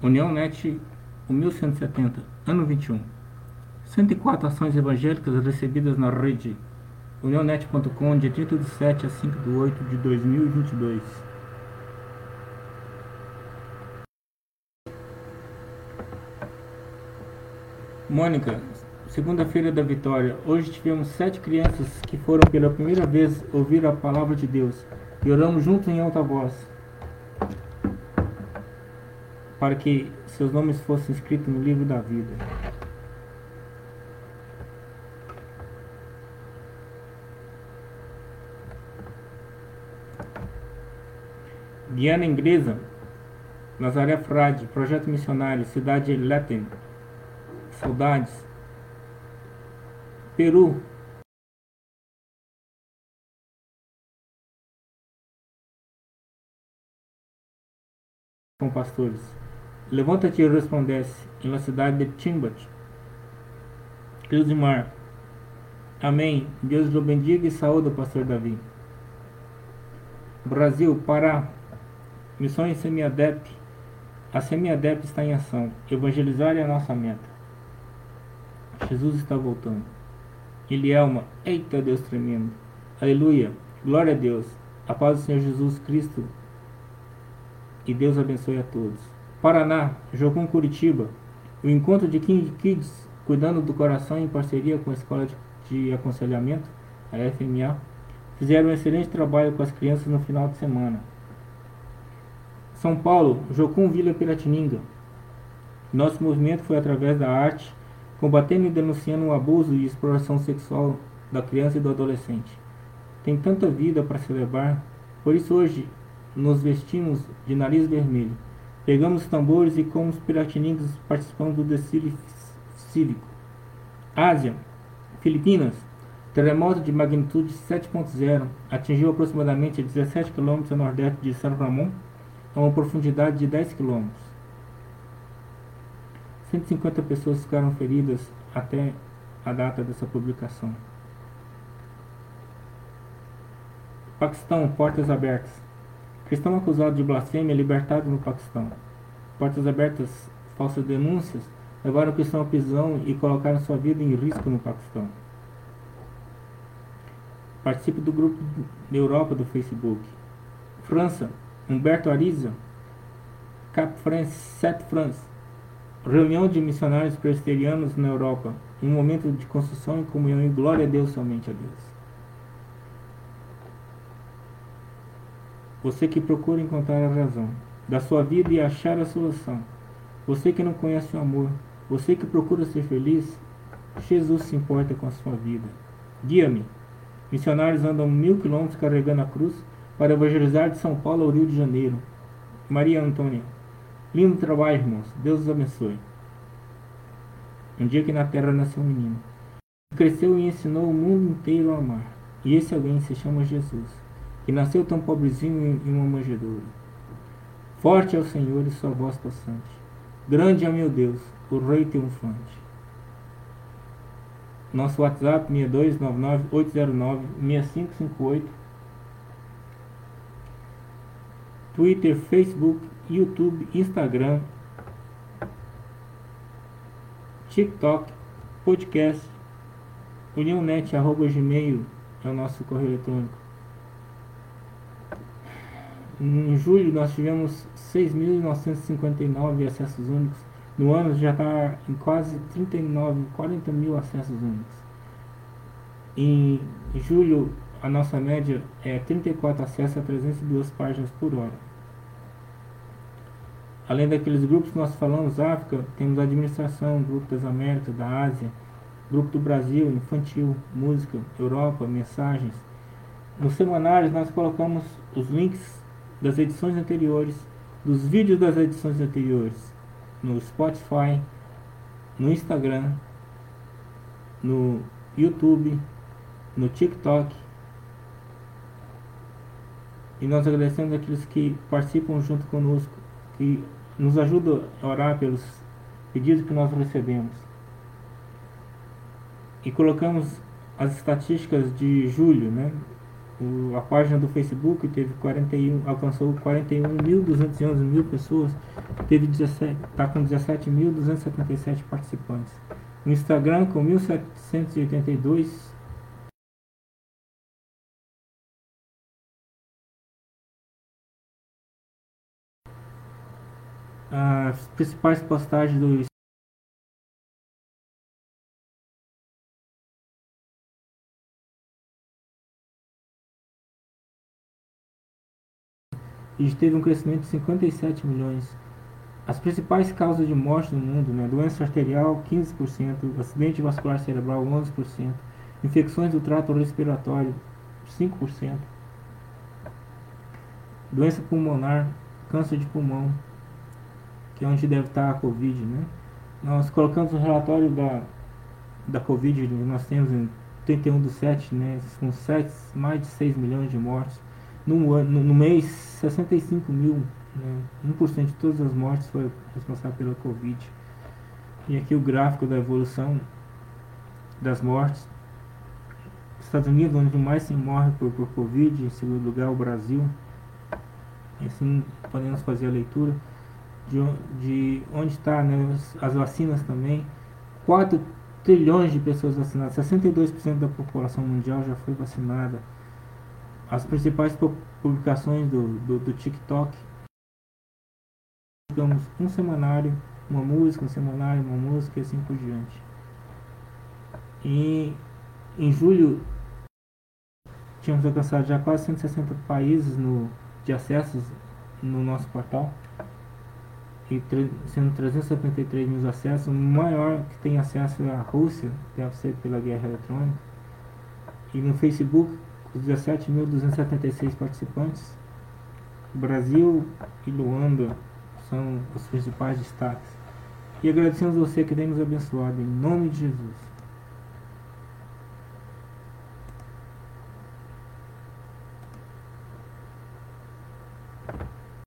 União Net 1170, ano 21. 104 ações evangélicas recebidas na rede unionet.com de 30 de 7 a 5 de 8 de 2022. Mônica, segunda-feira da vitória. Hoje tivemos sete crianças que foram pela primeira vez ouvir a palavra de Deus e oramos juntos em alta voz para que seus nomes fossem escritos no livro da vida. Guiana Inglesa, Nazaré Frade, Projeto Missionário, Cidade Letten, Saudades, Peru, com pastores. Levanta-te e resplandece em la cidade de Timbat. Mar. Amém. Deus o bendiga e saúde o pastor Davi. Brasil, Pará. Missões Semiadep. A Semiadep está em ação. Evangelizar é a nossa meta. Jesus está voltando. Elielma. Eita Deus tremendo. Aleluia. Glória a Deus. A paz do Senhor Jesus Cristo. E Deus abençoe a todos. Paraná, Jogum Curitiba. O encontro de King Kids, cuidando do coração em parceria com a Escola de, de Aconselhamento, a FMA, fizeram um excelente trabalho com as crianças no final de semana. São Paulo, Jocum Vila Piratininga. Nosso movimento foi através da arte, combatendo e denunciando o abuso e exploração sexual da criança e do adolescente. Tem tanta vida para celebrar, por isso hoje nos vestimos de nariz vermelho Pegamos os tambores e como os piratininhos participamos do desfile cívico. Ásia, Filipinas, terremoto de magnitude 7.0 atingiu aproximadamente 17 km a nordeste de San Ramon, a uma profundidade de 10 km. 150 pessoas ficaram feridas até a data dessa publicação. Paquistão, portas abertas. Cristão acusado de blasfêmia libertado no Paquistão. Portas abertas, falsas denúncias levaram o cristão à prisão e colocaram sua vida em risco no Paquistão. Participe do grupo da Europa do Facebook. França, Humberto Ariza, Cap France, Set France. Reunião de missionários presbiterianos na Europa. Um momento de construção e comunhão e glória a Deus, somente a Deus. Você que procura encontrar a razão da sua vida e achar a solução. Você que não conhece o amor. Você que procura ser feliz. Jesus se importa com a sua vida. Guia-me. Missionários andam mil quilômetros carregando a cruz para evangelizar de São Paulo ao Rio de Janeiro. Maria Antônia. Lindo trabalho, irmãos. Deus os abençoe. Um dia que na terra nasceu um menino. Cresceu e ensinou o mundo inteiro a amar. E esse alguém se chama Jesus que nasceu tão pobrezinho em uma manjedoura. Forte é o Senhor e sua voz possante. Grande é meu Deus, o Rei triunfante. Nosso WhatsApp 6299-809-6558. Twitter, Facebook, YouTube, Instagram, TikTok, podcast, uniãonet.gmail é o nosso correio eletrônico. Em julho nós tivemos 6.959 acessos únicos. No ano já está em quase 39, 40 mil acessos únicos. Em julho a nossa média é 34 acessos a 302 páginas por hora. Além daqueles grupos que nós falamos, África, temos a administração, Grupo das Américas, da Ásia, Grupo do Brasil, Infantil, Música, Europa, Mensagens. Nos semanários nós colocamos os links das edições anteriores, dos vídeos das edições anteriores no Spotify, no Instagram, no YouTube, no TikTok. E nós agradecemos aqueles que participam junto conosco, que nos ajudam a orar pelos pedidos que nós recebemos. E colocamos as estatísticas de julho, né? O, a página do Facebook teve 41, alcançou 41.211 mil pessoas, teve 17, está com 17.277 participantes. O Instagram com 1.782 as principais postagens do e teve um crescimento de 57 milhões. As principais causas de morte no mundo, né? doença arterial 15%, acidente vascular cerebral 11%, infecções do trato respiratório 5%, doença pulmonar, câncer de pulmão, que é onde deve estar a Covid, né? Nós colocamos o relatório da, da Covid, nós temos em 31 do 7, né? Com 7, mais de 6 milhões de mortes no, no, no mês, 65 mil, né, 1% de todas as mortes foi responsável pela Covid. E aqui o gráfico da evolução das mortes. Estados Unidos, onde mais se morre por, por Covid, em segundo lugar o Brasil. E assim podemos fazer a leitura de, de onde está né, as vacinas também. 4 trilhões de pessoas vacinadas, 62% da população mundial já foi vacinada as principais publicações do, do, do TikTok. Digamos, um semanário, uma música, um semanário, uma música e assim por diante. E em julho tínhamos alcançado já quase 160 países no, de acessos no nosso portal. E sendo 373 mil acessos, o maior que tem acesso é a Rússia, deve ser pela guerra eletrônica. E no Facebook os 17.276 participantes, Brasil e Luanda são os principais destaques. E agradecemos a você que tem nos abençoado, em nome de Jesus.